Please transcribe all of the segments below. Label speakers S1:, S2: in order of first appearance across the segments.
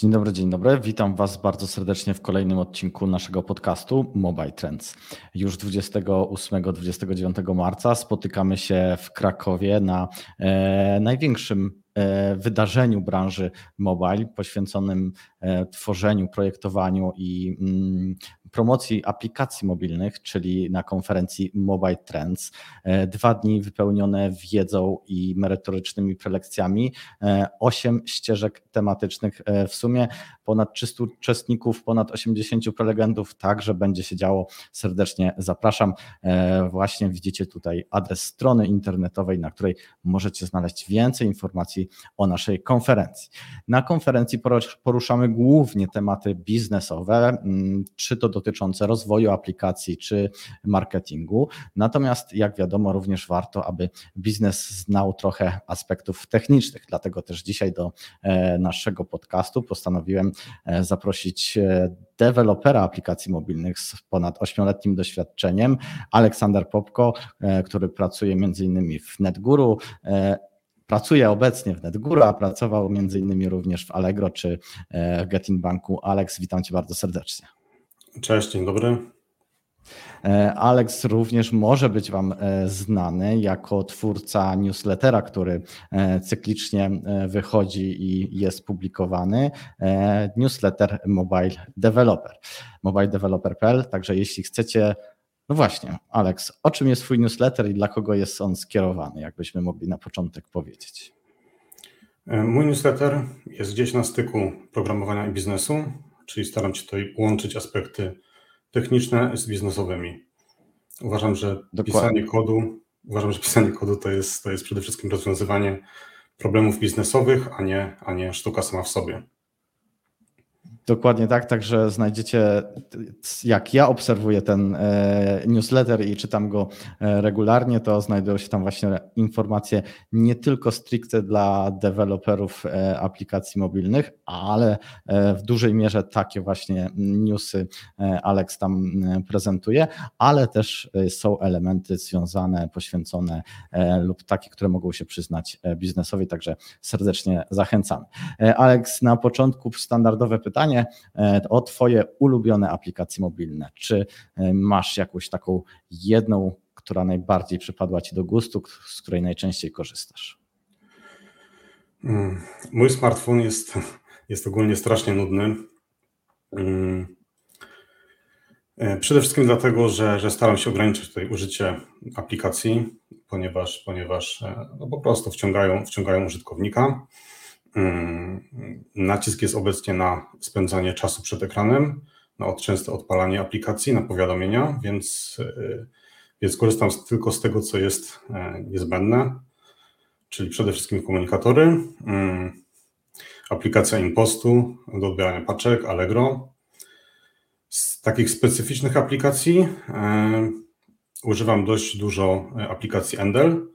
S1: Dzień dobry, dzień dobry. Witam Was bardzo serdecznie w kolejnym odcinku naszego podcastu Mobile Trends. Już 28-29 marca spotykamy się w Krakowie na e, największym wydarzeniu branży mobile poświęconym e, tworzeniu, projektowaniu i mm, promocji aplikacji mobilnych, czyli na konferencji Mobile Trends. E, dwa dni wypełnione wiedzą i merytorycznymi prelekcjami, e, osiem ścieżek tematycznych e, w sumie, ponad 300 uczestników, ponad 80 prelegentów, także będzie się działo. Serdecznie zapraszam. Właśnie widzicie tutaj adres strony internetowej, na której możecie znaleźć więcej informacji o naszej konferencji. Na konferencji poruszamy głównie tematy biznesowe, czy to do dotyczące rozwoju aplikacji czy marketingu. Natomiast, jak wiadomo, również warto, aby biznes znał trochę aspektów technicznych. Dlatego też dzisiaj do e, naszego podcastu postanowiłem e, zaprosić e, dewelopera aplikacji mobilnych z ponad 8-letnim doświadczeniem, Aleksander Popko, który pracuje innymi w NetGuru, pracuje obecnie w NetGuru, a pracował między innymi również w Allegro czy w Getin Banku. Alex, witam Cię bardzo serdecznie.
S2: Cześć, dzień dobry.
S1: E, Alex również może być Wam e, znany jako twórca newslettera, który e, cyklicznie wychodzi i jest publikowany. Newsletter Mobile Developer, mobiledeveloper.pl. Także jeśli chcecie, no właśnie, Alex, o czym jest Twój newsletter i dla kogo jest on skierowany, jakbyśmy mogli na początek powiedzieć?
S2: Mój newsletter jest gdzieś na styku programowania i biznesu czyli staram się tutaj łączyć aspekty techniczne z biznesowymi. Uważam, że Dokładnie. pisanie kodu, uważam, że pisanie kodu to jest, to jest przede wszystkim rozwiązywanie problemów biznesowych, a nie, a nie sztuka sama w sobie.
S1: Dokładnie tak, także znajdziecie, jak ja obserwuję ten e, newsletter i czytam go e, regularnie, to znajdują się tam właśnie informacje nie tylko stricte dla deweloperów e, aplikacji mobilnych, ale w dużej mierze takie właśnie newsy Alex tam prezentuje, ale też są elementy związane, poświęcone lub takie, które mogą się przyznać biznesowi, także serdecznie zachęcamy. Alex, na początku standardowe pytanie, E, o Twoje ulubione aplikacje mobilne. Czy e, masz jakąś taką jedną, która najbardziej przypadła Ci do gustu, z której najczęściej korzystasz?
S2: Mm, mój smartfon jest, jest ogólnie strasznie nudny. Mm, e, przede wszystkim dlatego, że, że staram się ograniczyć tutaj użycie aplikacji, ponieważ, ponieważ no po prostu wciągają, wciągają użytkownika. Nacisk jest obecnie na spędzanie czasu przed ekranem, na częste odpalanie aplikacji, na powiadomienia, więc, y, więc korzystam tylko z tego, co jest e, niezbędne, czyli przede wszystkim komunikatory, aplikacja Impostu do odbierania paczek, Allegro. Z takich specyficznych aplikacji e, używam dość dużo aplikacji Endel,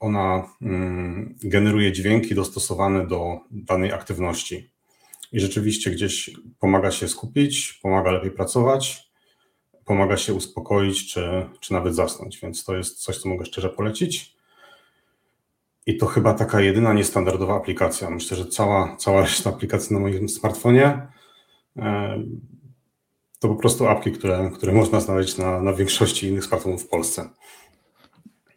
S2: ona mm, generuje dźwięki dostosowane do danej aktywności. I rzeczywiście gdzieś pomaga się skupić, pomaga lepiej pracować, pomaga się uspokoić, czy, czy nawet zasnąć. Więc to jest coś, co mogę szczerze polecić. I to chyba taka jedyna niestandardowa aplikacja. Myślę, że cała, cała reszta aplikacji na moim smartfonie e, to po prostu apki, które, które można znaleźć na, na większości innych smartfonów w Polsce.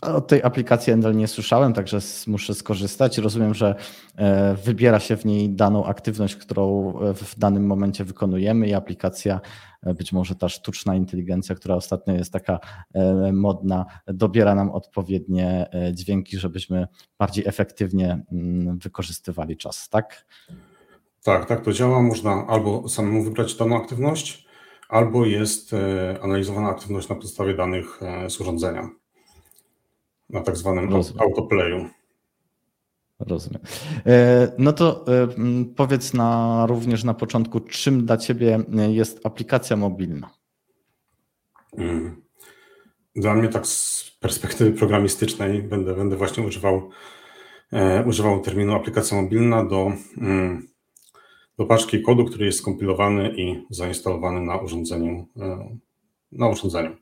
S1: O tej aplikacji Endel nie słyszałem, także muszę skorzystać. Rozumiem, że e, wybiera się w niej daną aktywność, którą e, w danym momencie wykonujemy i aplikacja, e, być może ta sztuczna inteligencja, która ostatnio jest taka modna, dobiera nam odpowiednie dźwięki, żebyśmy bardziej efektywnie mm, wykorzystywali czas, tak?
S2: Tak, tak to działa. Można albo samemu wybrać daną aktywność, albo jest analizowana aktywność na podstawie danych z urządzenia na tak zwanym Rozumiem. autoplayu.
S1: Rozumiem. E, no to e, powiedz na, również na początku, czym dla Ciebie jest aplikacja mobilna?
S2: Mm. Dla mnie tak z perspektywy programistycznej będę, będę właśnie używał, e, używał terminu aplikacja mobilna do, mm, do paczki kodu, który jest skompilowany i zainstalowany na urządzeniu. Na urządzeniu.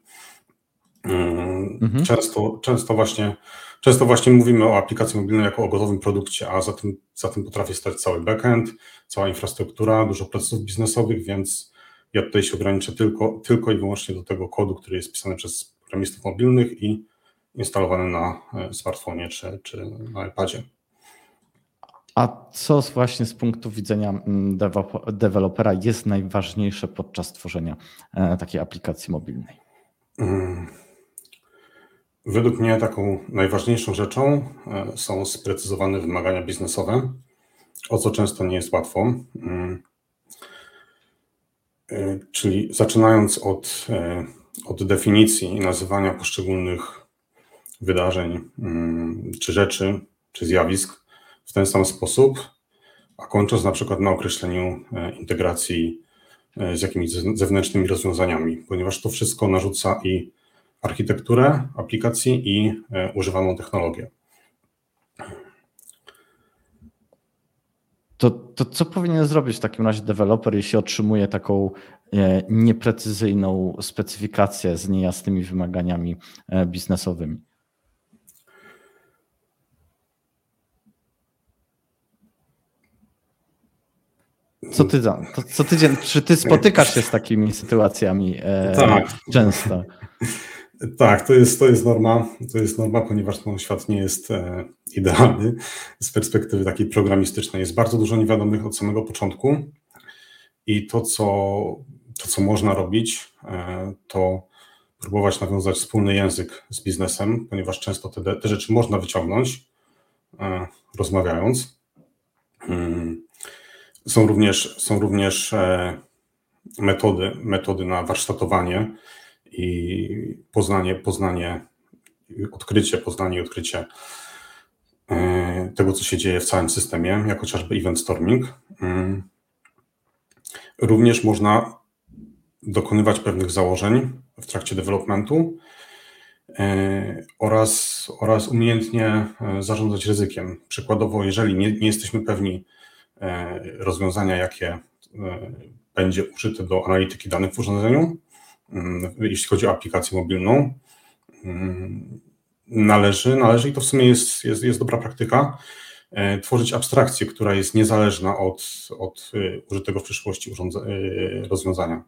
S2: Mhm. Często, często właśnie często właśnie mówimy o aplikacji mobilnej jako o gotowym produkcie, a za tym, za tym potrafi stać cały backend, cała infrastruktura, dużo procesów biznesowych, więc ja tutaj się ograniczę tylko, tylko i wyłącznie do tego kodu, który jest pisany przez programistów mobilnych i instalowany na e, smartfonie czy, czy na iPadzie.
S1: A co właśnie z punktu widzenia mm, dewelopera jest najważniejsze podczas tworzenia e, takiej aplikacji mobilnej? Mm.
S2: Według mnie taką najważniejszą rzeczą e, są sprecyzowane wymagania biznesowe, o co często nie jest łatwo. Mm. E, czyli zaczynając od, od definicji i nazywania poszczególnych wydarzeń, czy rzeczy, czy zjawisk, w ten sam sposób, a kończąc na przykład na określeniu e, integracji e, z jakimiś zewnętrznymi rozwiązaniami, ponieważ to wszystko narzuca i architekturę aplikacji i e, używaną technologię.
S1: To, to co powinien zrobić w takim razie deweloper, jeśli otrzymuje taką nieprecyzyjną specyfikację z niejasnymi wymaganiami biznesowymi? Co ty, co tydzień, czy ty spotykasz się z takimi sytuacjami e, tak. często?
S2: Tak, to jest, to jest norma, to jest norma, ponieważ ten świat nie jest e, idealny z perspektywy takiej programistycznej. Jest bardzo dużo niewiadomych od samego początku i to, co, to, co można robić, e, to próbować nawiązać wspólny język z biznesem, ponieważ często te, te rzeczy można wyciągnąć e, rozmawiając. Hmm są również, są również e, metody, metody na warsztatowanie i poznanie, poznanie, odkrycie, poznanie i odkrycie e, tego, co się dzieje w całym systemie, jak chociażby event storming. Mm. Również można dokonywać pewnych założeń w trakcie developmentu e, oraz, oraz umiejętnie zarządzać ryzykiem. Przykładowo, jeżeli nie, nie jesteśmy pewni, E, rozwiązania, jakie e, będzie użyte do analityki danych w urządzeniu, jeśli chodzi o aplikację mobilną. Mm, należy, należy i to w sumie jest, jest, jest dobra praktyka, e, tworzyć abstrakcję, która jest niezależna od, od użytego w przyszłości rozwiązania.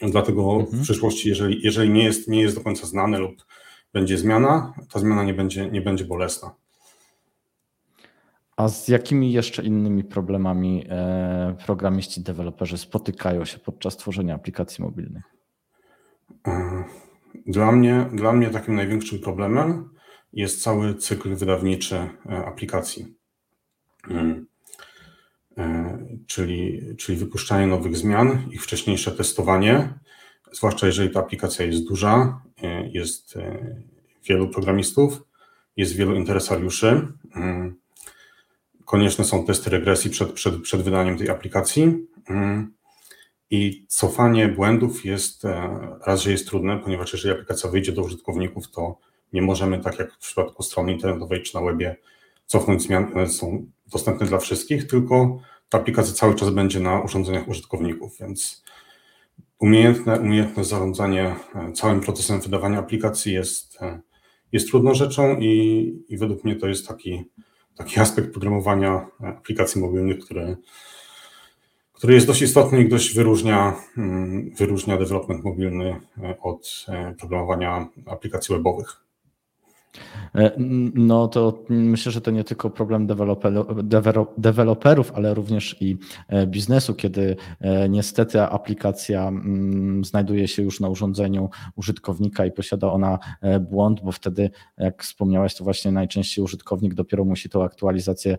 S2: Dlatego mhm. w przyszłości, jeżeli, jeżeli nie, jest, nie jest do końca znane lub będzie zmiana, ta zmiana nie będzie, nie będzie bolesna.
S1: A z jakimi jeszcze innymi problemami e, programiści, deweloperzy spotykają się podczas tworzenia aplikacji mobilnych?
S2: E, dla mnie, dla mnie takim największym problemem jest cały cykl wydawniczy e, aplikacji. Hmm. Czyli, czyli wypuszczanie nowych zmian, ich wcześniejsze testowanie, zwłaszcza jeżeli ta aplikacja jest duża, jest wielu programistów, jest wielu interesariuszy hmm konieczne są testy regresji przed, przed, przed wydaniem tej aplikacji. I cofanie błędów jest e, raz, że jest trudne, ponieważ jeżeli aplikacja wyjdzie do użytkowników, to nie możemy, tak jak w przypadku strony internetowej czy na webie, cofnąć zmian, one są dostępne dla wszystkich, tylko ta aplikacja cały czas będzie na urządzeniach użytkowników, więc umiejętne, umiejętne zarządzanie e, całym procesem wydawania aplikacji jest, e, jest trudną rzeczą i, i według mnie to jest taki taki aspekt programowania aplikacji mobilnych, który, który jest dość istotny i dość wyróżnia, mm, wyróżnia development mobilny e, od e, programowania aplikacji webowych.
S1: E, no to myślę, że to nie tylko problem deweloperów, ale również i biznesu, kiedy niestety aplikacja mm, znajduje się już na urządzeniu użytkownika i posiada ona błąd, bo wtedy, jak wspomniałeś, to właśnie najczęściej użytkownik dopiero musi tą aktualizację,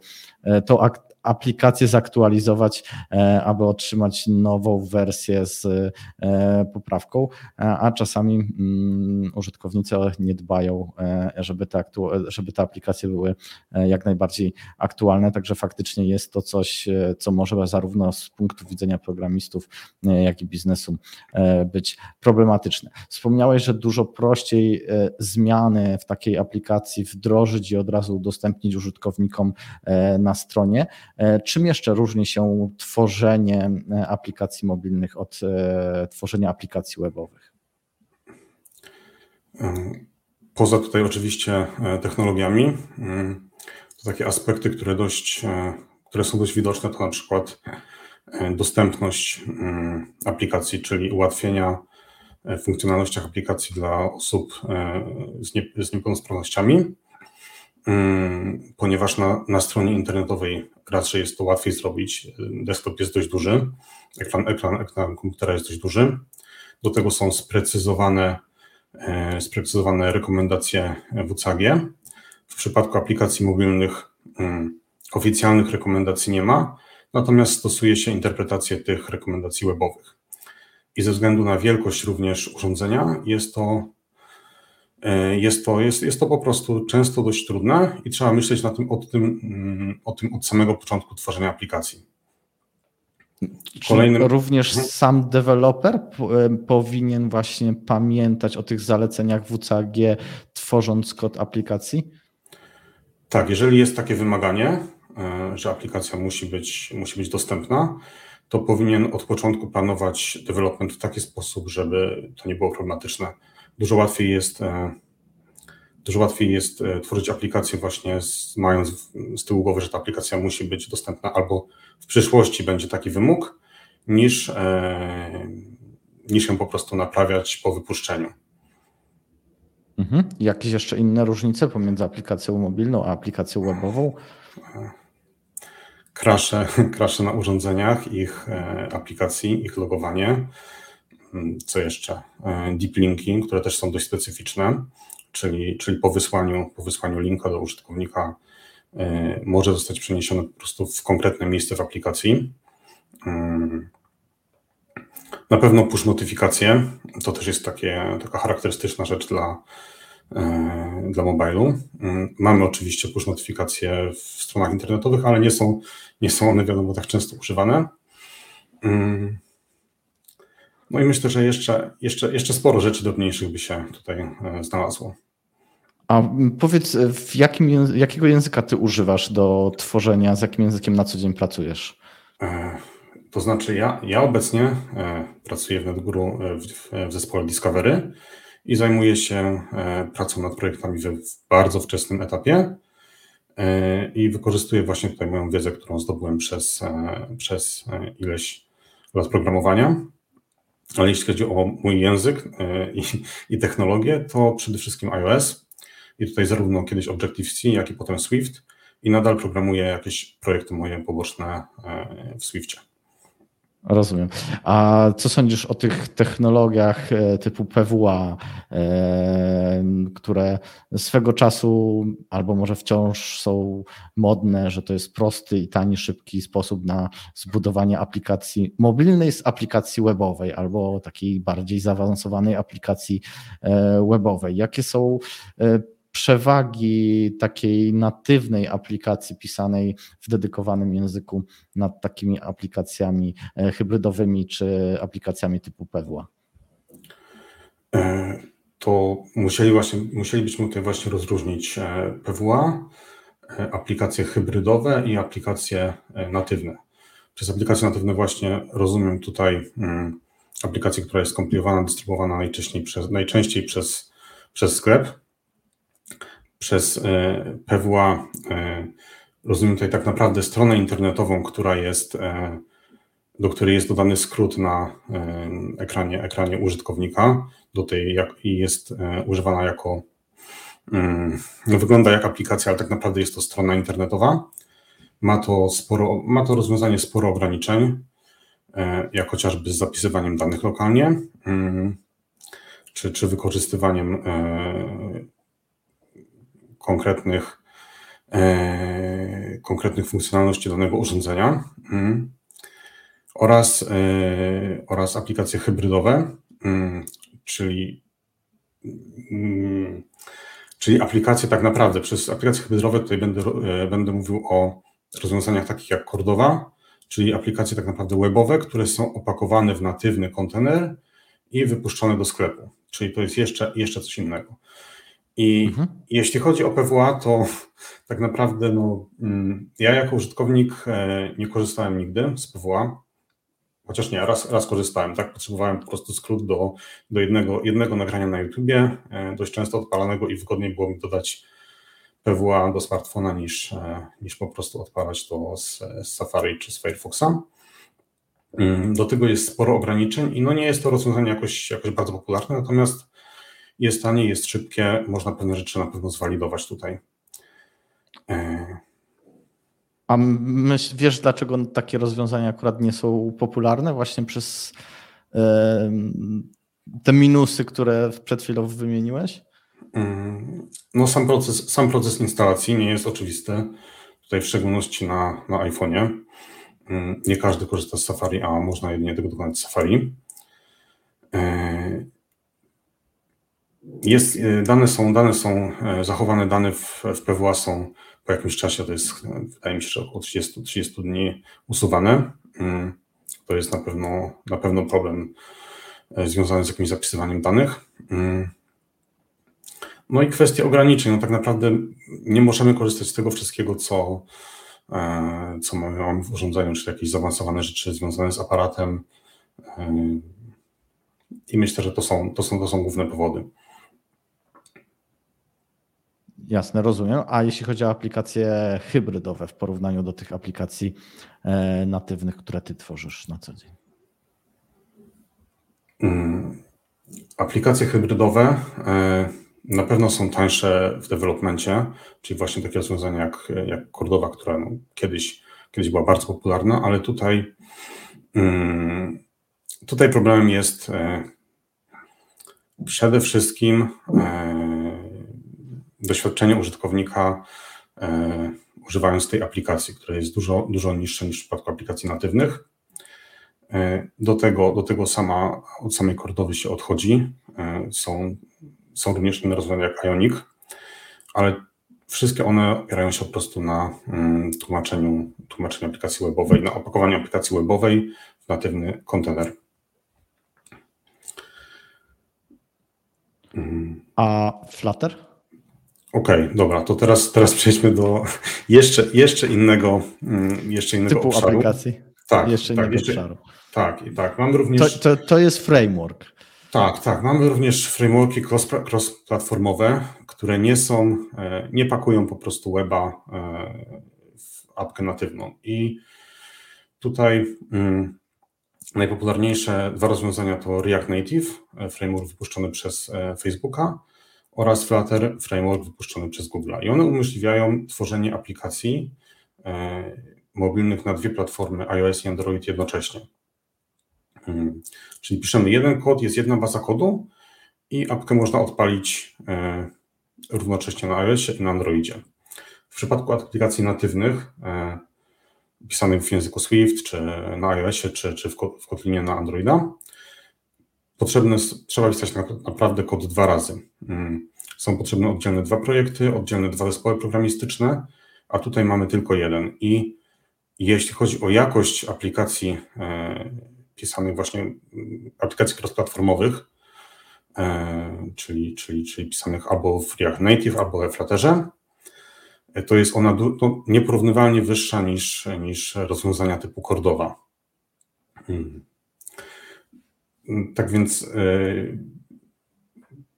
S1: tą aplikację zaktualizować, e, aby otrzymać nową wersję z e, poprawką, a czasami mm, użytkownicy nie dbają, e, żeby te, żeby te aplikacje były jak najbardziej aktualne, także faktycznie jest to coś, co może zarówno z punktu widzenia programistów, jak i biznesu być problematyczne. Wspomniałeś, że dużo prościej zmiany w takiej aplikacji wdrożyć i od razu udostępnić użytkownikom na stronie. E, czym jeszcze różni się tworzenie e, aplikacji mobilnych od e, tworzenia aplikacji webowych?
S2: poza tutaj oczywiście technologiami, mm, to takie aspekty, które dość, które są dość widoczne, to na przykład dostępność mm, aplikacji, czyli ułatwienia w funkcjonalnościach aplikacji dla osób z, nie, z niepełnosprawnościami, mm, ponieważ na, na stronie internetowej raczej jest to łatwiej zrobić. Desktop jest dość duży, ekran, ekran, ekran komputera jest dość duży. Do tego są sprecyzowane, e, sprecyzowane rekomendacje WCAG. W przypadku aplikacji mobilnych mm, oficjalnych rekomendacji nie ma, natomiast stosuje się interpretację tych rekomendacji webowych. I ze względu na wielkość również urządzenia jest to, jest to, jest, jest to po prostu często dość trudne i trzeba myśleć na tym, o, tym, mm, o tym od samego początku tworzenia aplikacji.
S1: Kolejnym... Również mhm. sam deweloper e, powinien właśnie pamiętać o tych zaleceniach WCAG, tworząc kod aplikacji?
S2: Tak, jeżeli jest takie wymaganie, e, że aplikacja musi być, musi być dostępna, to powinien od początku planować development w taki sposób, żeby to nie było problematyczne. Dużo łatwiej jest, e, dużo łatwiej jest tworzyć aplikację właśnie z, mając z tyłu głowy, że ta aplikacja musi być dostępna albo w przyszłości będzie taki wymóg, niż, e, niż ją po prostu naprawiać po wypuszczeniu.
S1: Mhm. Jakieś jeszcze inne różnice pomiędzy aplikacją mobilną a aplikacją webową?
S2: Krasze, krasze na urządzeniach, ich e, aplikacji, ich logowanie. Mm, co jeszcze? E, deep linki, które też są dość specyficzne, czyli, czyli po, wysłaniu, po wysłaniu linka do użytkownika E, może zostać przeniesione po prostu w konkretne miejsce w aplikacji. Mm. Na pewno push notyfikacje to też jest takie, taka charakterystyczna rzecz dla, e, dla mobilu. Mm. Mamy oczywiście push notyfikacje w stronach internetowych, ale nie są, nie są one wiadomo tak często używane. No i myślę, że jeszcze, jeszcze, jeszcze sporo rzeczy drobniejszych by się tutaj e, znalazło.
S1: A powiedz, w jakim, jakiego języka ty używasz do tworzenia, z jakim językiem na co dzień pracujesz?
S2: E, to znaczy, ja, ja obecnie e, pracuję w NetGuru e, w, w zespole Discovery i zajmuję się pracą nad projektami w bardzo wczesnym etapie i wykorzystuję właśnie tutaj moją wiedzę, którą zdobyłem przez, przez ileś lat programowania. Ale jeśli chodzi o mój język i, i technologię, to przede wszystkim iOS i tutaj zarówno kiedyś Objective-C, jak i potem Swift i nadal programuję jakieś projekty moje poboczne e, w Swiftie.
S1: Rozumiem. A co sądzisz o tych technologiach e, typu PWA, e, które swego czasu albo może wciąż są modne, że to jest prosty i tani, szybki sposób na zbudowanie aplikacji mobilnej z aplikacji webowej albo takiej bardziej zaawansowanej aplikacji webowej? Jakie są przewagi takiej natywnej aplikacji pisanej w dedykowanym języku nad takimi aplikacjami e, hybrydowymi czy aplikacjami typu PWA?
S2: E, to musieli właśnie, musielibyśmy tutaj właśnie rozróżnić e, PWA, aplikacje hybrydowe i aplikacje natywne. Przez aplikacje natywne właśnie rozumiem tutaj mm, aplikację, która jest skompilowana, dystrybuowana najczęściej przez, najczęściej przez, przez sklep, przez e, PWA e, rozumiem tutaj tak naprawdę stronę internetową, która jest, e, do której jest dodany skrót na ekranie, ekranie użytkownika, do tej jak, jest używana jako, mm, no wygląda jak aplikacja, ale tak naprawdę jest to strona internetowa. Ma to, sporo, ma to rozwiązanie sporo ograniczeń, jak chociażby z zapisywaniem danych lokalnie, mm, czy, czy wykorzystywaniem konkretnych, e, konkretnych funkcjonalności danego urządzenia mm. oraz, e, oraz aplikacje hybrydowe, mm, czyli, mm, czyli aplikacje tak naprawdę, przez aplikacje hybrydowe tutaj będę, e, będę mówił o rozwiązaniach takich jak Cordova, czyli aplikacje tak naprawdę webowe, które są opakowane w natywny kontener i wypuszczone do sklepu. Czyli to jest jeszcze, jeszcze coś innego. I mhm. jeśli chodzi o PWA, to tak naprawdę no, mm, ja jako użytkownik e, nie korzystałem nigdy z PWA. chociaż nie, raz, raz korzystałem, tak, potrzebowałem po prostu skrót do, do jednego, jednego nagrania na YouTubie, dość często odpalanego i wygodniej było mi dodać PWA do smartfona niż, niż po prostu odpalać to z, z Safari czy z Firefoxa. Mm, do tego jest sporo ograniczeń i no nie jest to rozwiązanie jakoś, jakoś bardzo popularne, natomiast jest tanie, jest szybkie, można pewne rzeczy na pewno zwalidować tutaj.
S1: E, A myśl, wiesz, dlaczego takie rozwiązania akurat nie są popularne? Właśnie przez te minusy, które przed chwilą wymieniłeś?
S2: Mm, no sam proces, sam proces instalacji nie jest oczywisty. Tutaj w szczególności na, na iPhone'ie. Mm, nie każdy korzysta z Safari, a można jedynie tego dokonać z Safari. E, jest, e, dane są, dane są e, zachowane dane w, w PWA są po jakimś czasie, to jest wydaje mi się, że około 30, 30 dni usuwane. Mm, to jest na pewno, na pewno problem związany z jakimś zapisywaniem danych. Mm. No i kwestia ograniczeń. No tak naprawdę nie możemy korzystać z tego wszystkiego, co, E, co mamy w urządzeniu, czy jakieś zaawansowane rzeczy związane z aparatem. E, I myślę, że to są, to są, to są główne powody.
S1: Jasne, rozumiem. A jeśli chodzi o aplikacje hybrydowe w porównaniu do tych aplikacji e, natywnych, które ty tworzysz na co dzień?
S2: Mm, aplikacje hybrydowe na pewno są tańsze w developmencie, czyli właśnie takie rozwiązania jak, jak Cordova, która no, kiedyś, kiedyś była bardzo popularna, ale tutaj, um, tutaj problemem jest e, przede wszystkim e, doświadczenie użytkownika e, używając tej aplikacji, która jest dużo, dużo niższa niż w przypadku aplikacji natywnych. E, do tego, do tego sama, od samej kordowy się odchodzi. E, są są również inne rozwiązania jak Ionic, ale wszystkie one opierają się po prostu na mm, tłumaczeniu, tłumaczeniu aplikacji webowej, na opakowaniu aplikacji webowej w natywny kontener.
S1: A Flutter?
S2: Okej, okay, dobra, to teraz, teraz przejdźmy do jeszcze, jeszcze innego, mm, jeszcze innego
S1: Typu
S2: obszaru.
S1: aplikacji?
S2: Tak,
S1: jeszcze
S2: tak,
S1: innego jeszcze, obszaru.
S2: Tak, i tak. Mam również...
S1: To, to, to jest framework.
S2: Tak, tak. Mamy również frameworki cross-platformowe, które nie są, e, nie pakują po prostu weba e, w apkę natywną. I tutaj mm, najpopularniejsze dwa rozwiązania to React Native, e, framework wypuszczony przez Facebooka oraz Flutter, framework wypuszczony przez Google. I one umożliwiają tworzenie aplikacji mobilnych na dwie platformy iOS i Android jednocześnie. Hmm. Czyli piszemy jeden kod, jest jedna baza kodu i apkę można odpalić e, równocześnie na iOSie i na Androidzie. W przypadku aplikacji natywnych e, pisanych w języku Swift, czy na iOSie, czy, czy w Kotlinie na Androida, potrzebne, trzeba pisać naprawdę kod dwa razy. Hmm. Są potrzebne oddzielne dwa projekty, oddzielne dwa zespoły programistyczne, a tutaj mamy tylko jeden. I jeśli chodzi o jakość aplikacji e, pisanych właśnie mm, aplikacji cross-platformowych, e, czyli, czyli, czyli pisanych albo w React Native, albo we Flutterze, e, to jest ona to nieporównywalnie wyższa niż, niż rozwiązania typu Cordova. Hmm. Tak więc e,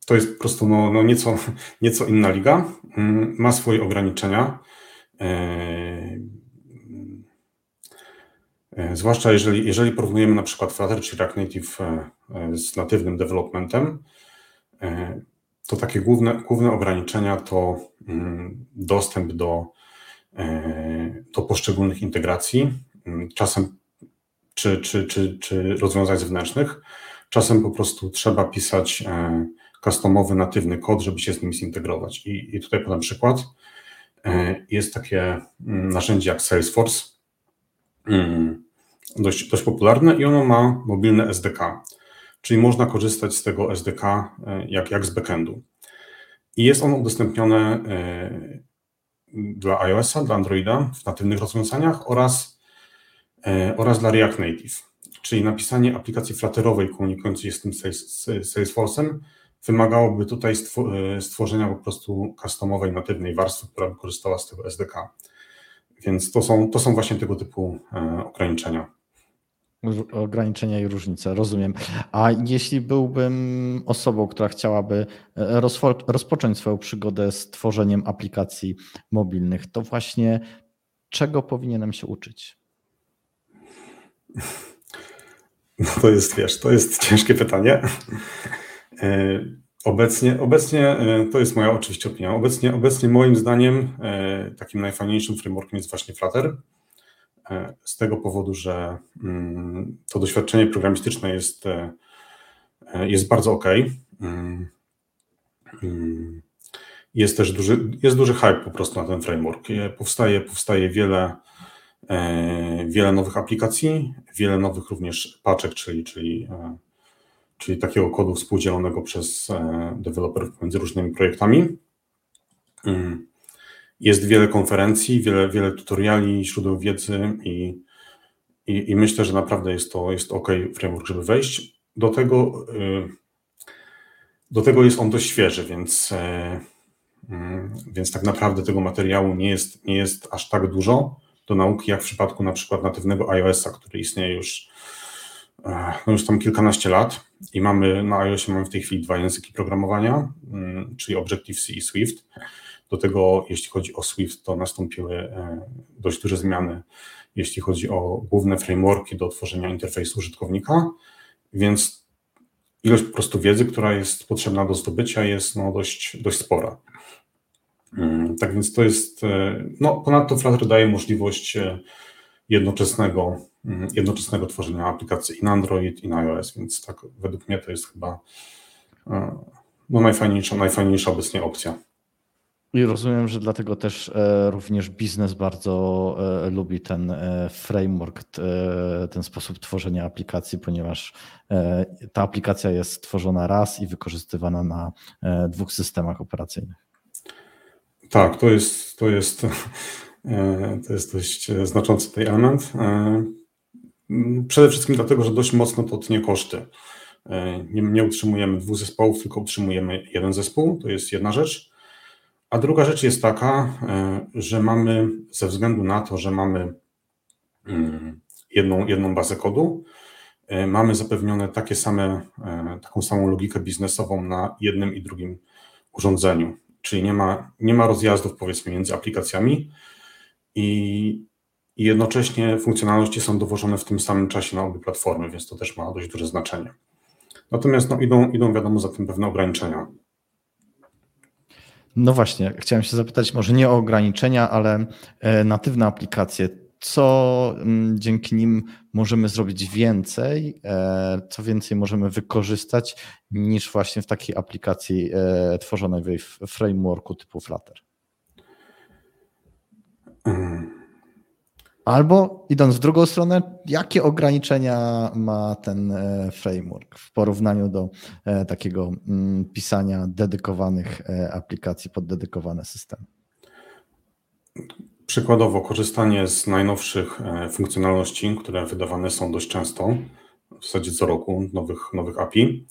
S2: to jest po prostu no, no nieco, nieco inna liga. Hmm, ma swoje ograniczenia. E, zwłaszcza jeżeli, jeżeli porównujemy na przykład Flutter czy React Native e, e, z natywnym developmentem, to takie główne, główne ograniczenia to mm, dostęp do, do poszczególnych integracji, mm, czasem czy, czy, czy, czy rozwiązań zewnętrznych. Czasem po prostu trzeba pisać customowy, natywny kod, żeby się z nimi zintegrować. I, i tutaj podam przykład. Jest takie mm, narzędzie jak Salesforce dość, dość popularne i ono ma mobilne SDK, czyli można korzystać z tego SDK e, jak, jak z backendu. I jest ono udostępnione e, dla iOS-a, dla Androida w natywnych rozwiązaniach oraz, e, oraz dla React Native. Czyli napisanie aplikacji flatterowej komunikującej się z tym Salesforce'em wymagałoby tutaj stworzenia po prostu customowej, natywnej warstwy, która by korzystała z tego SDK. Więc to są, to są właśnie tego typu ograniczenia.
S1: Ograniczenia i różnice, rozumiem. A jeśli byłbym osobą, która chciałaby e, rozpocząć swoją przygodę z tworzeniem aplikacji mobilnych, to właśnie czego powinienem się uczyć?
S2: No to jest, wiesz, to jest ciężkie pytanie. E, obecnie, obecnie e, to jest moja oczywiście opinia. Obecnie, obecnie moim zdaniem takim najfajniejszym frameworkiem jest właśnie Flutter z tego powodu, że mm, to doświadczenie programistyczne jest, e, jest bardzo ok. Mm, mm, jest też duży, jest duży hype po prostu na ten framework. Powstaje, powstaje wiele, e, wiele nowych aplikacji, wiele nowych również paczek, czyli, czyli, e, czyli takiego kodu współdzielonego przez deweloperów między różnymi projektami. Jest wiele konferencji, wiele, wiele tutoriali, źródeł wiedzy i, i, i myślę, że naprawdę jest to jest ok framework, żeby wejść. Do tego, do tego jest on dość świeży, więc, e, mm, więc tak naprawdę tego materiału nie jest, nie jest aż tak dużo do nauki, jak w przypadku na przykład natywnego iOS-a, który istnieje już, e, no już tam kilkanaście lat i mamy na iOSie mamy w tej chwili dwa języki programowania, mm, czyli Objective-C i Swift. Do tego, jeśli chodzi o Swift, to nastąpiły e, dość duże zmiany, jeśli chodzi o główne frameworki do tworzenia interfejsu użytkownika, więc ilość po prostu wiedzy, która jest potrzebna do zdobycia, jest no, dość, dość spora. Mm, tak więc to jest, e, no ponadto Flutter daje możliwość e, jednoczesnego, mm, jednoczesnego tworzenia aplikacji i na Android, i na iOS, więc tak według mnie to jest chyba no, najfajniejsza, najfajniejsza obecnie opcja.
S1: I rozumiem, że dlatego też e, również biznes bardzo e, lubi ten e, framework, ten sposób tworzenia aplikacji, ponieważ ta aplikacja jest tworzona raz i wykorzystywana na dwóch systemach operacyjnych.
S2: Tak, to jest, to jest, to jest dość znaczący ten element. Przede wszystkim dlatego, że dość mocno to tnie koszty. Nie, nie utrzymujemy dwóch zespołów, tylko utrzymujemy jeden zespół, to jest jedna rzecz. A druga rzecz jest taka, e, że mamy, ze względu na to, że mamy mm, jedną, jedną bazę kodu, e, mamy zapewnione takie same, e, taką samą logikę biznesową na jednym i drugim urządzeniu. Czyli nie ma, nie ma rozjazdów powiedzmy między aplikacjami i, i jednocześnie funkcjonalności są dowożone w tym samym czasie na obie platformy, więc to też ma dość duże znaczenie. Natomiast no, idą, idą wiadomo za tym pewne ograniczenia.
S1: No właśnie, chciałem się zapytać może nie o ograniczenia, ale e, natywne aplikacje. Co mm, dzięki nim możemy zrobić więcej, e, co więcej możemy wykorzystać niż właśnie w takiej aplikacji e, tworzonej w frameworku typu Flutter? Hmm. Albo idąc w drugą stronę, jakie ograniczenia ma ten e, framework w porównaniu do takiego mm, pisania dedykowanych aplikacji pod dedykowane systemy?
S2: Przykładowo, korzystanie z najnowszych funkcjonalności, które wydawane są dość często, w zasadzie co roku, nowych, nowych API.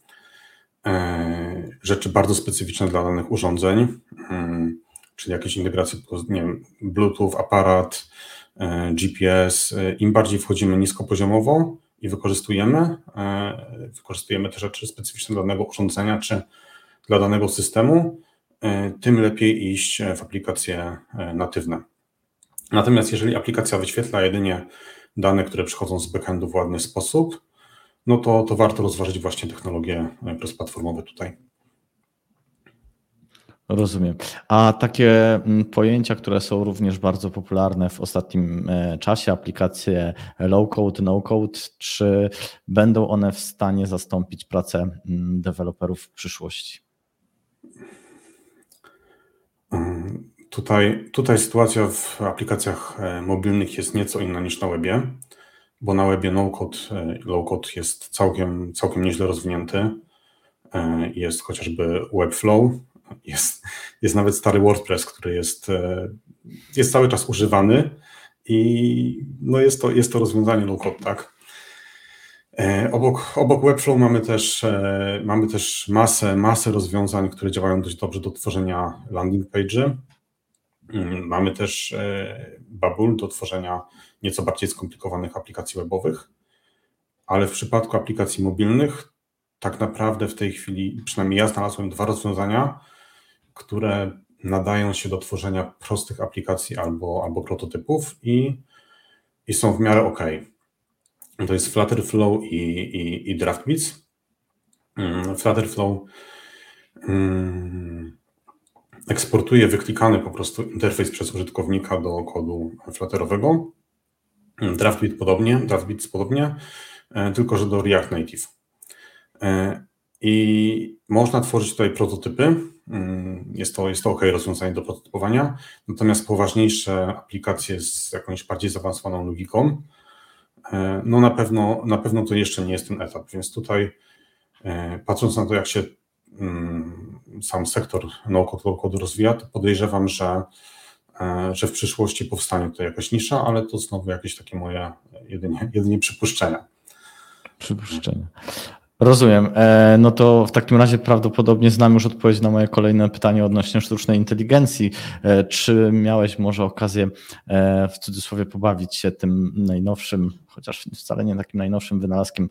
S2: Rzeczy bardzo specyficzne dla danych urządzeń, mm, czyli jakieś integracje, nie wiem, Bluetooth, aparat, E, GPS, e, im bardziej wchodzimy niskopoziomowo i wykorzystujemy, e, wykorzystujemy te rzeczy specyficzne dla danego urządzenia czy dla danego systemu, tym lepiej iść w aplikacje natywne. Natomiast jeżeli aplikacja wyświetla jedynie dane, które przychodzą z backendu w ładny sposób, no to, to warto rozważyć właśnie technologie cross-platformowe tutaj.
S1: Rozumiem. A takie mm, pojęcia, które są również bardzo popularne w ostatnim e, czasie, aplikacje low-code, no-code, czy będą one w stanie zastąpić pracę mm, deweloperów w przyszłości?
S2: Tutaj, tutaj sytuacja w aplikacjach e, mobilnych jest nieco inna niż na webie, bo na webie no-code, e, low-code jest całkiem, całkiem nieźle rozwinięty. Jest chociażby Webflow, jest, jest nawet stary WordPress, który jest, e, jest cały czas używany i no jest, to, jest to rozwiązanie low-code, tak? E, obok, obok Webflow mamy też, e, mamy też masę, masę rozwiązań, które działają dość dobrze do tworzenia landing page'y. Mm, mamy też Babul do tworzenia nieco bardziej skomplikowanych aplikacji webowych. ale w przypadku aplikacji mobilnych tak naprawdę w tej chwili, przynajmniej ja znalazłem dwa rozwiązania, które nadają się do tworzenia prostych aplikacji albo, albo prototypów i, i są w miarę ok. To jest Flutterflow i, i, i DraftBeats. Mm, Flutterflow um, eksportuje wyklikany po prostu interfejs przez użytkownika do kodu Flutterowego. DraftBeat podobnie, DraftBeats podobnie, e, tylko że do React Native. E, I można tworzyć tutaj prototypy. Mm, jest to, jest to OK rozwiązanie do prototypowania. Natomiast poważniejsze aplikacje z jakąś bardziej zaawansowaną logiką, e, no na pewno, na pewno to jeszcze nie jest ten etap. Więc tutaj, patrząc na to, jak się mm, sam sektor no-code rozwija, to podejrzewam, że E, że w przyszłości powstanie tutaj jakaś nisza, ale to znowu jakieś takie moje jedynie, jedynie przypuszczenia.
S1: Przypuszczenia. Rozumiem. E, no to w takim razie prawdopodobnie znam już odpowiedź na moje kolejne pytanie odnośnie sztucznej inteligencji. E, czy miałeś może okazję w cudzysłowie pobawić się tym najnowszym, chociaż wcale nie takim najnowszym wynalazkiem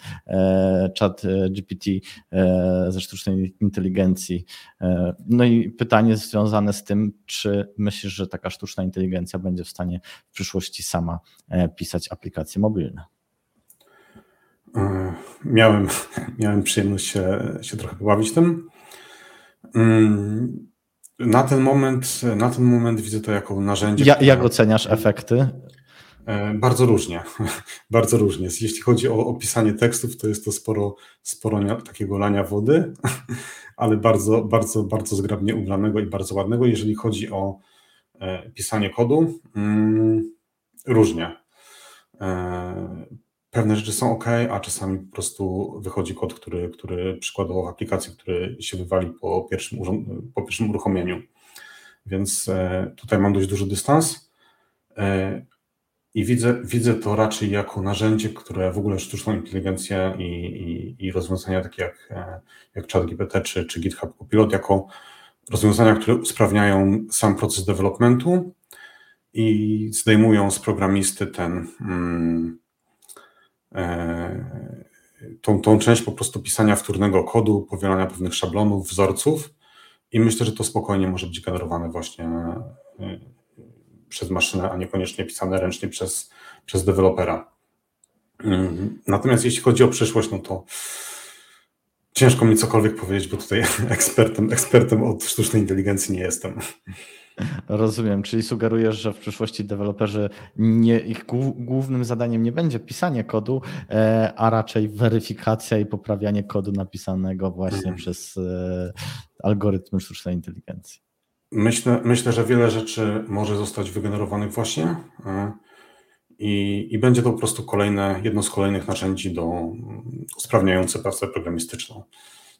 S1: chat GPT ze sztucznej inteligencji? No i pytanie związane z tym, czy myślisz, że taka sztuczna inteligencja będzie w stanie w przyszłości sama pisać aplikacje mobilne?
S2: E, miałem, miałem przyjemność się, się trochę pobawić tym. Mm, na ten moment, na ten moment widzę to jako narzędzie.
S1: Ja, jak oceniasz efekty?
S2: E, bardzo różnie, bardzo różnie. Jeśli chodzi o opisanie tekstów, to jest to sporo, sporo takiego lania wody, ale bardzo, bardzo, bardzo zgrabnie ubranego i bardzo ładnego. Jeżeli chodzi o pisanie kodu, mm, różnie pewne rzeczy są ok, a czasami po prostu wychodzi kod, który, który przykładowo w aplikacji, który się wywali po pierwszym, po pierwszym uruchomieniu. Więc e, tutaj mam dość duży dystans e, i widzę, widzę to raczej jako narzędzie, które w ogóle sztuczną inteligencję i, i, i rozwiązania takie jak, e, jak ChatGPT czy, czy GitHub Copilot, jako rozwiązania, które usprawniają sam proces developmentu i zdejmują z programisty ten. E, tą, tą część po prostu pisania wtórnego kodu, powielania pewnych szablonów, wzorców i myślę, że to spokojnie może być generowane właśnie e, przez maszynę, a niekoniecznie pisane ręcznie przez, przez dewelopera. Mm, natomiast jeśli chodzi o przyszłość, no to ciężko mi cokolwiek powiedzieć, bo tutaj ekspertem, ekspertem od sztucznej inteligencji nie jestem.
S1: Rozumiem, czyli sugerujesz, że w przyszłości deweloperzy nie, ich głównym zadaniem nie będzie pisanie kodu, e, a raczej weryfikacja i poprawianie kodu napisanego właśnie mhm. przez e, algorytmy sztucznej inteligencji.
S2: Myślę, myślę, że wiele rzeczy może zostać wygenerowanych właśnie e, i, i będzie to po prostu kolejne, jedno z kolejnych narzędzi do usprawniające pracę programistyczną.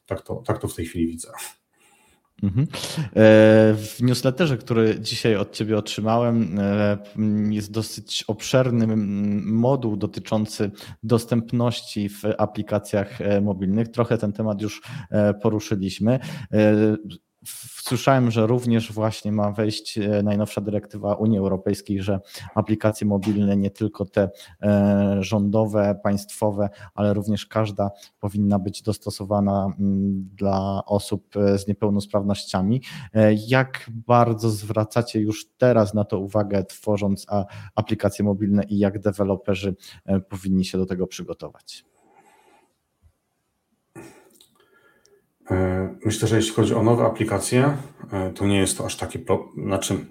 S2: Tak to, tak to w tej chwili widzę. Mhm.
S1: E, w newsletterze, który dzisiaj od Ciebie otrzymałem, e, jest dosyć obszerny moduł dotyczący dostępności w aplikacjach e, mobilnych. Trochę ten temat już poruszyliśmy słyszałem, że również właśnie ma wejść e, najnowsza dyrektywa Unii Europejskiej, że aplikacje mobilne, nie tylko te e, rządowe, państwowe, ale również każda powinna być dostosowana dla osób e, z niepełnosprawnościami. Jak bardzo zwracacie już teraz na to uwagę, tworząc aplikacje mobilne i jak deweloperzy powinni się do tego przygotować?
S2: Myślę, że jeśli chodzi o nowe aplikacje, e, to nie jest to aż takie, znaczy,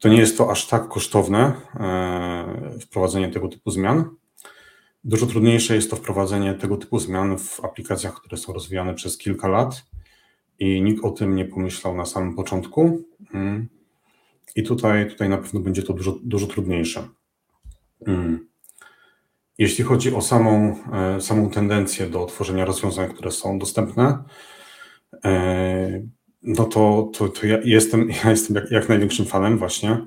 S2: to nie jest to aż tak kosztowne e, wprowadzenie tego typu zmian. Dużo trudniejsze jest to wprowadzenie tego typu zmian w aplikacjach, które są rozwijane przez kilka lat i nikt o tym nie pomyślał na samym początku. Mm. I tutaj, tutaj na pewno będzie to dużo, dużo trudniejsze. Jeśli chodzi o samą, e, samą tendencję do tworzenia rozwiązań, które są dostępne, e, no to, to, to ja jestem, ja jestem jak, jak największym fanem właśnie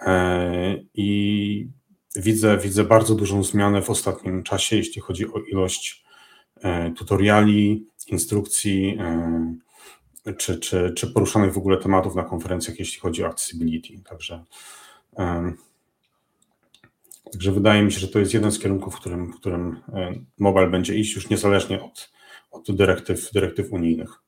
S2: e, i widzę, widzę bardzo dużą zmianę w ostatnim czasie, jeśli chodzi o ilość tutoriali, instrukcji, czy, czy, czy poruszanych w ogóle tematów na konferencjach, jeśli chodzi o accessibility. Także Także wydaje mi się, że to jest jeden z kierunków, w którym, w którym mobile będzie iść już niezależnie od, od dyrektyw, dyrektyw unijnych.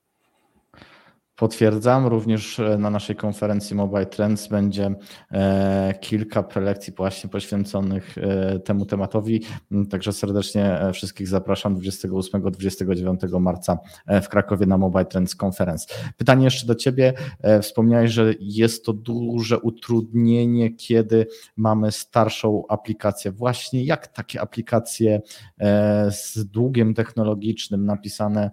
S1: Potwierdzam, również e, na naszej konferencji Mobile Trends będzie e, kilka prelekcji właśnie poświęconych e, temu tematowi, mm, także serdecznie wszystkich zapraszam 28-29 marca w Krakowie na Mobile Trends Conference. Pytanie jeszcze do Ciebie, wspomniałeś, że jest to duże utrudnienie, kiedy mamy starszą aplikację. Właśnie jak takie aplikacje z długiem technologicznym napisane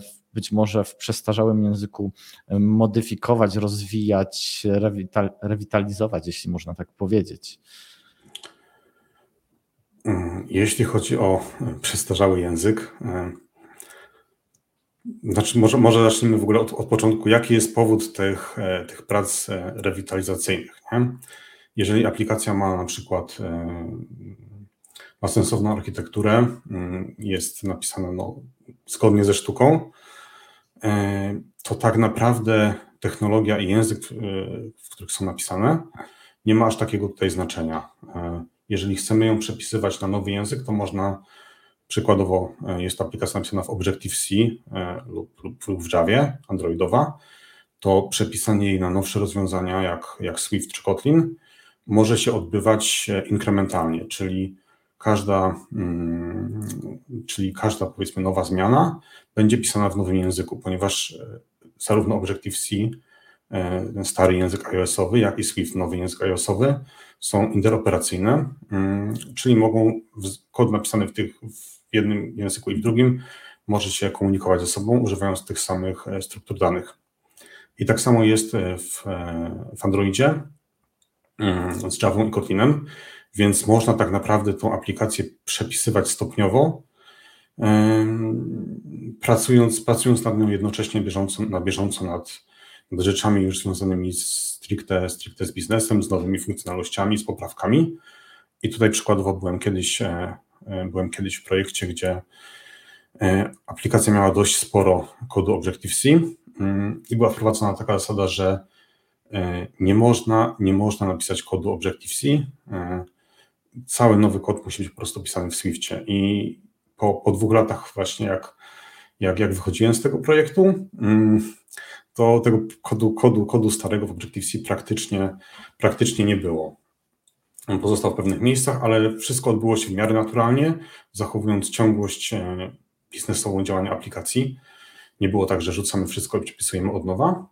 S1: w być może w przestarzałym języku modyfikować, rozwijać, rewital, rewitalizować, jeśli można tak powiedzieć.
S2: Mm, jeśli chodzi o przestarzały język, znaczy może, może zacznijmy w ogóle od, od początku. Jaki jest powód tych, e, tych prac e, rewitalizacyjnych? Nie? Jeżeli aplikacja ma na przykład e, ma sensowną architekturę, mm, jest napisana no, zgodnie ze sztuką, E, to tak naprawdę technologia i język, e, w których są napisane, nie ma aż takiego tutaj znaczenia. E, jeżeli chcemy ją przepisywać na nowy język, to można przykładowo jest aplikacja napisana w Objective-C lub, lub w Javie, androidowa, to przepisanie jej na nowsze rozwiązania jak, jak Swift czy Kotlin może się odbywać inkrementalnie, czyli każda, mm, czyli każda powiedzmy nowa zmiana będzie pisana w nowym języku, ponieważ e, zarówno Objective-C, e, stary język iOS-owy, jak i Swift, nowy język iOS-owy, są interoperacyjne, mm, czyli mogą kod napisany w, tych, w jednym języku i w drugim może się komunikować ze sobą, używając tych samych e, struktur danych. I tak samo jest w, w Androidzie mm, z Java i Kotlinem, więc można tak naprawdę tą aplikację przepisywać stopniowo, pracując, pracując nad nią jednocześnie bieżąco, na bieżąco nad, nad rzeczami już związanymi stricte, stricte z biznesem, z nowymi funkcjonalnościami, z poprawkami. I tutaj przykładowo byłem kiedyś, e, e, byłem kiedyś w projekcie, gdzie e, aplikacja miała dość sporo kodu Objective-C mm, i była wprowadzona taka zasada, że nie można, nie można napisać kodu Objective-C. Cały nowy kod musi być po prostu pisany w Swiftie. I po, po dwóch latach właśnie jak, jak, jak wychodziłem z tego projektu, mm, to tego kodu, kodu, kodu starego w Objective-C praktycznie, praktycznie nie było. On pozostał w pewnych miejscach, ale wszystko odbyło się w miarę naturalnie, zachowując ciągłość e, biznesową działania aplikacji. Nie było tak, że rzucamy wszystko i przepisujemy od nowa.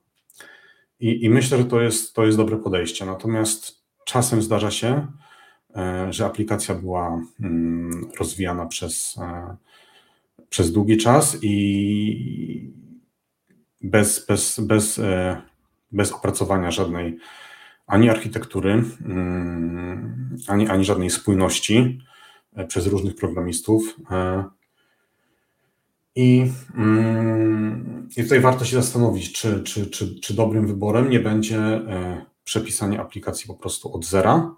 S2: I, i myślę, że to jest, to jest dobre podejście. Natomiast czasem zdarza się, że aplikacja była mm, rozwijana przez, e, przez długi czas i bez, bez, bez, e, bez opracowania żadnej ani architektury, mm, ani, ani żadnej spójności przez różnych programistów. I, mm, I tutaj warto się zastanowić, czy, czy, czy, czy dobrym wyborem nie będzie przepisanie aplikacji po prostu od zera,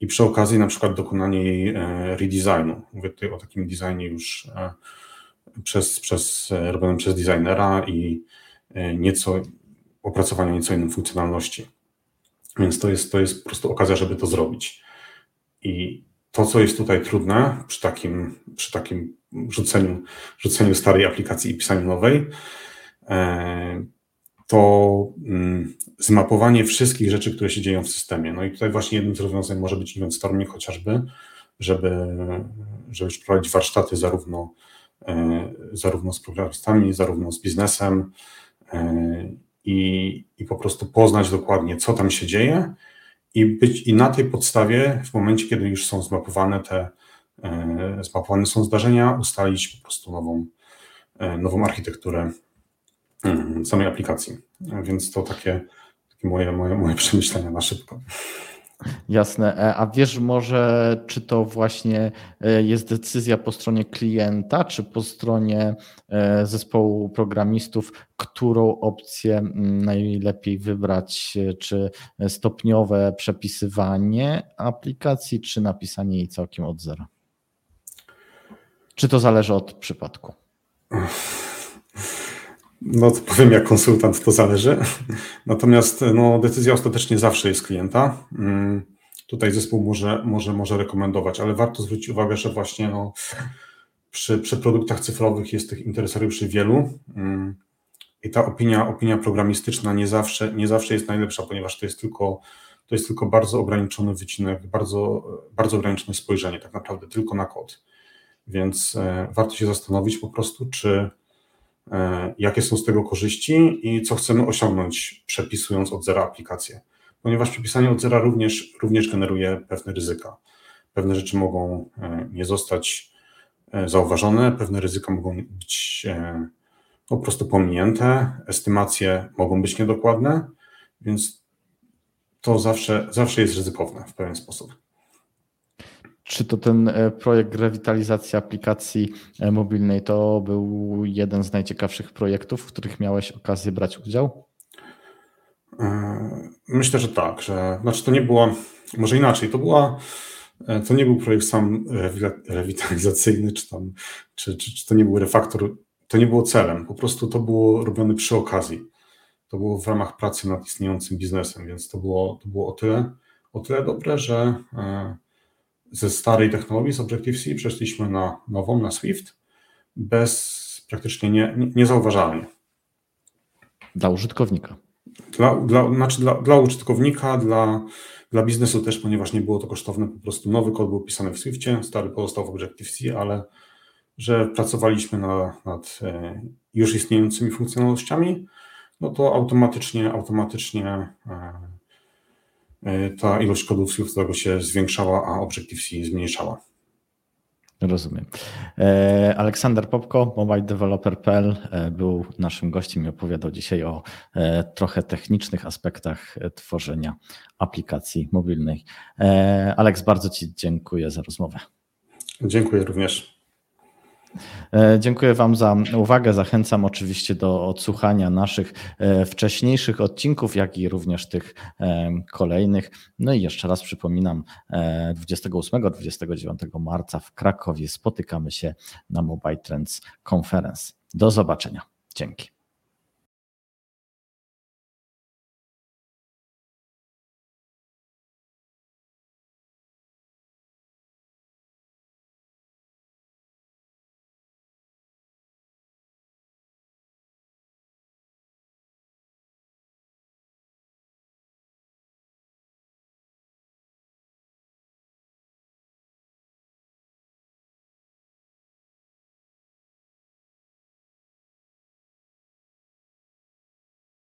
S2: i przy okazji na przykład dokonanie jej e, redesignu. Mówię tutaj o takim designie już e, przez, przez, e, robionym przez designera i nieco opracowania nieco innej funkcjonalności. Więc to jest, to jest po prostu okazja, żeby to zrobić. I to, co jest tutaj trudne przy takim, przy takim rzuceniu, rzuceniu starej aplikacji i pisaniu nowej, to mm, zmapowanie wszystkich rzeczy, które się dzieją w systemie. No i tutaj właśnie jednym z rozwiązań może być event storming chociażby, żeby, żeby prowadzić warsztaty zarówno, e, zarówno z programistami, zarówno z biznesem e, i, i po prostu poznać dokładnie, co tam się dzieje i być i na tej podstawie, w momencie, kiedy już są zmapowane te, e, zmapowane są zdarzenia, ustalić po prostu nową, nową architekturę samej aplikacji. Więc to takie, takie moje, moje, moje przemyślenia na szybko.
S1: Jasne. E, a wiesz może, czy to właśnie e, jest decyzja po stronie klienta, czy po stronie e, zespołu programistów, którą opcję najlepiej wybrać, czy stopniowe przepisywanie aplikacji, czy napisanie jej całkiem od zera? Czy to zależy od przypadku?
S2: No to powiem, jak konsultant to zależy. Natomiast no, decyzja ostatecznie zawsze jest klienta. Mm, tutaj zespół może, może, może rekomendować, ale warto zwrócić uwagę, że właśnie no, przy, przy produktach cyfrowych jest tych interesariuszy wielu mm, i ta opinia, opinia programistyczna nie zawsze, nie zawsze jest najlepsza, ponieważ to jest tylko, to jest tylko bardzo ograniczony wycinek, bardzo, bardzo ograniczone spojrzenie tak naprawdę tylko na kod. Więc e, warto się zastanowić po prostu, czy jakie są z tego korzyści i co chcemy osiągnąć przepisując od zera aplikację. Ponieważ przepisanie od zera również, również generuje pewne ryzyka. Pewne rzeczy mogą e, nie zostać zauważone, pewne ryzyka mogą być po prostu pominięte, estymacje mogą być niedokładne, więc to zawsze, zawsze jest ryzykowne w pewien sposób.
S1: Czy to ten e, projekt rewitalizacji aplikacji e, mobilnej to był jeden z najciekawszych projektów, w których miałeś okazję brać udział?
S2: E, myślę, że tak, że znaczy to nie było, może inaczej, to była, to nie był projekt sam rewitalizacyjny, czy tam, czy, czy, czy to nie był refaktor, to nie było celem, po prostu to było robione przy okazji. To było w ramach pracy nad istniejącym biznesem, więc to było, to było o tyle, o tyle dobre, że ze starej technologii, z Objective-C, przeszliśmy na nową, na Swift, bez praktycznie nie, nie, niezauważalnie.
S1: Dla użytkownika.
S2: Dla, dla, znaczy dla, dla użytkownika, dla, dla biznesu też, ponieważ nie było to kosztowne, po prostu nowy kod był pisany w Swiftie, stary pozostał w Objective-C, ale że pracowaliśmy na, nad e, już istniejącymi funkcjonalnościami, no to automatycznie, automatycznie E, ta ilość kodów Swiftowego się zwiększała, a Objective-C zmniejszała.
S1: Rozumiem. E, Aleksander Popko, mobiledeveloper.pl e, był naszym gościem i opowiadał dzisiaj o trochę technicznych aspektach tworzenia aplikacji mobilnej. Aleks, bardzo Ci dziękuję za rozmowę.
S2: Dziękuję również.
S1: E, dziękuję Wam za uwagę. Zachęcam oczywiście do odsłuchania naszych e, wcześniejszych odcinków, jak i również tych e, kolejnych. No i jeszcze raz przypominam, 28-29 marca w Krakowie spotykamy się na Mobile Trends Conference. Do zobaczenia. Dzięki.